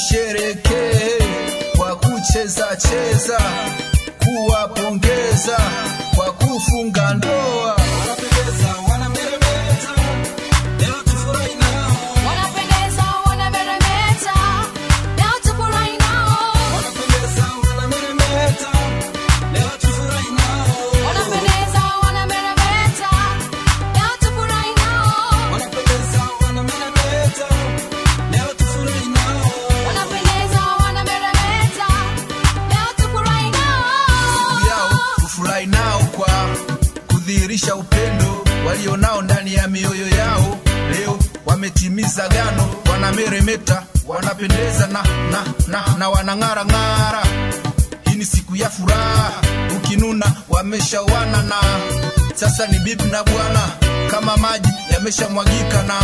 tusherekee kwa kucheza cheza, kuwapongeza kwa kufunga ndoa. Kufurahi nao kwa kudhihirisha upendo walionao ndani ya mioyo yao. Leo wametimiza gano, wanameremeta, wanapendeza na, na, na, na wanang'arang'ara. Hii ni siku ya furaha, ukinuna wameshawana na sasa ni bibi na bwana, kama maji yameshamwagika na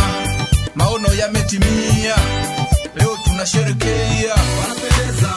maono yametimia. Leo tunasherekea Wanapendeza,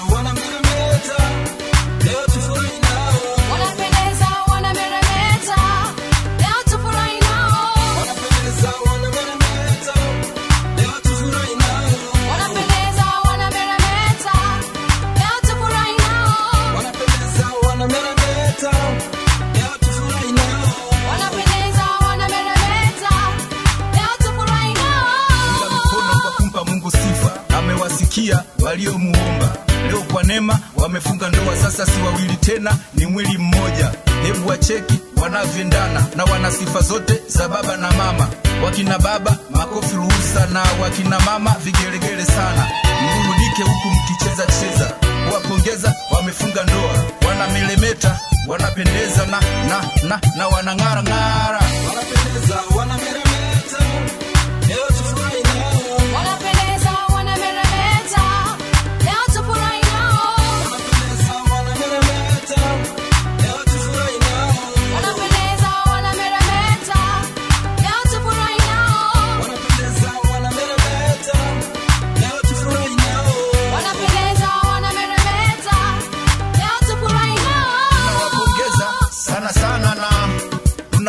waliomuomba. Leo kwa neema wamefunga ndoa, sasa si wawili tena, ni mwili mmoja. Hebu wacheki wanavyoendana na wana sifa zote za baba na mama. Wakina baba makofi ruhusa, na wakina mama vigelegele sana. Mburudike huku mkicheza cheza, kuwapongeza wamefunga ndoa, wanamelemeta, wanapendeza na, na, na, na wanang'ara ng'ara. Wanapendeza, wanameremeta,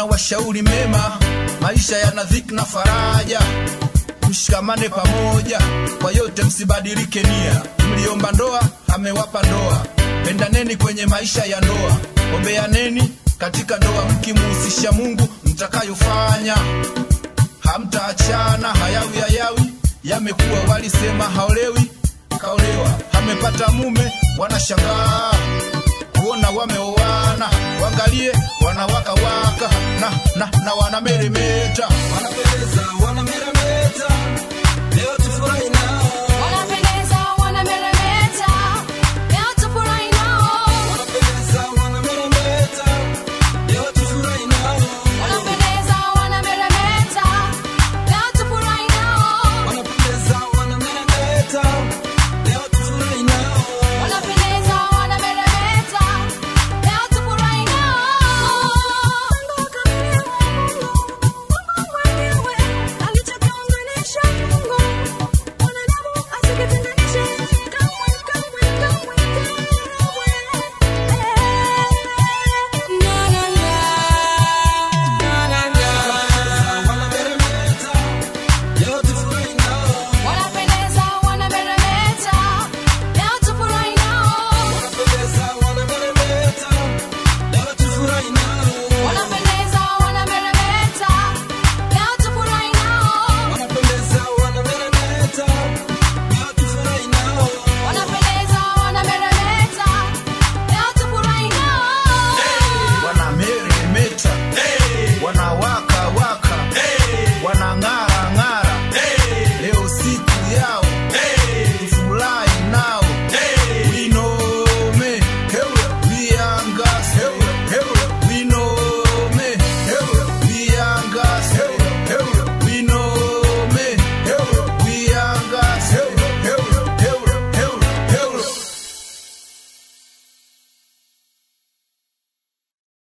tunawashauri mema, maisha yana dhiki na faraja, mshikamane pamoja, kwa yote msibadilike nia. Mliomba ndoa, amewapa ndoa, pendaneni kwenye maisha ya ndoa, ombeaneni katika ndoa, mkimuhusisha Mungu mtakayofanya. Hamtaachana. Hayawi hayawi. Yamekuwa, walisema haolewi kaolewa, amepata mume, wanashangaa. Kuona wameoana, wangalie wanawaka waka na, na, na wanameremeta. Wanapendeza, wanameremeta, leo tufurahi nao.